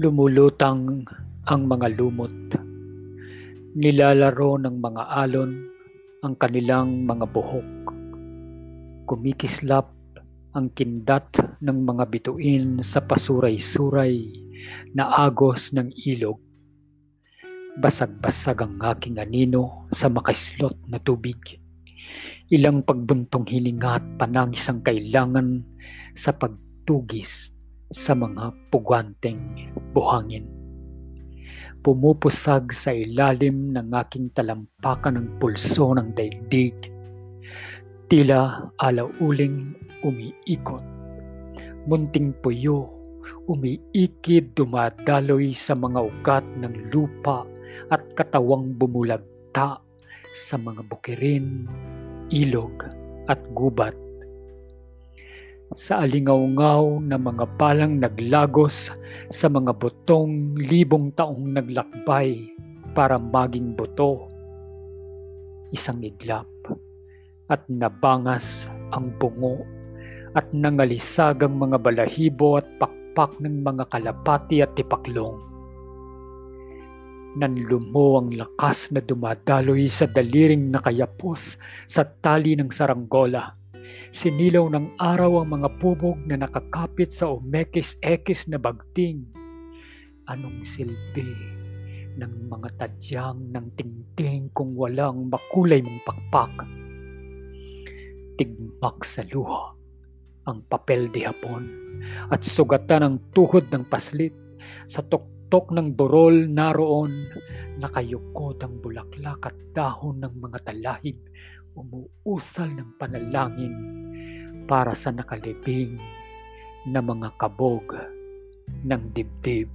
Lumulutang ang mga lumot. Nilalaro ng mga alon ang kanilang mga buhok. Kumikislap ang kindat ng mga bituin sa pasuray-suray na agos ng ilog. Basag-basag ang aking anino sa makaslot na tubig. Ilang pagbuntong hilinga at panangis ang kailangan sa pagtugis sa mga puganteng buhangin. Pumupusag sa ilalim ng aking talampakan ng pulso ng daigdig. Tila alauling umiikot. Munting puyo, umiikid dumadaloy sa mga ugat ng lupa at katawang bumulagta sa mga bukirin, ilog at gubat. Sa alingaw-ngaw na mga balang naglagos sa mga butong libong taong naglakbay para maging buto. Isang iglap at nabangas ang bungo at nangalisag ang mga balahibo at pakpak ng mga kalapati at tipaklong Nanlumo ang lakas na dumadaloy sa daliring nakayapos sa tali ng saranggola. Sinilaw ng araw ang mga pubog na nakakapit sa umekis-ekis na bagting. Anong silbi ng mga tadyang ng tingting kung walang makulay mong pakpak? Tigmak sa luha ang papel di hapon at sugatan ang tuhod ng paslit sa tok tuktok ng burol naroon, nakayukod ang bulaklak at dahon ng mga talahib, umuusal ng panalangin para sa nakalibing na mga kabog ng dibdib.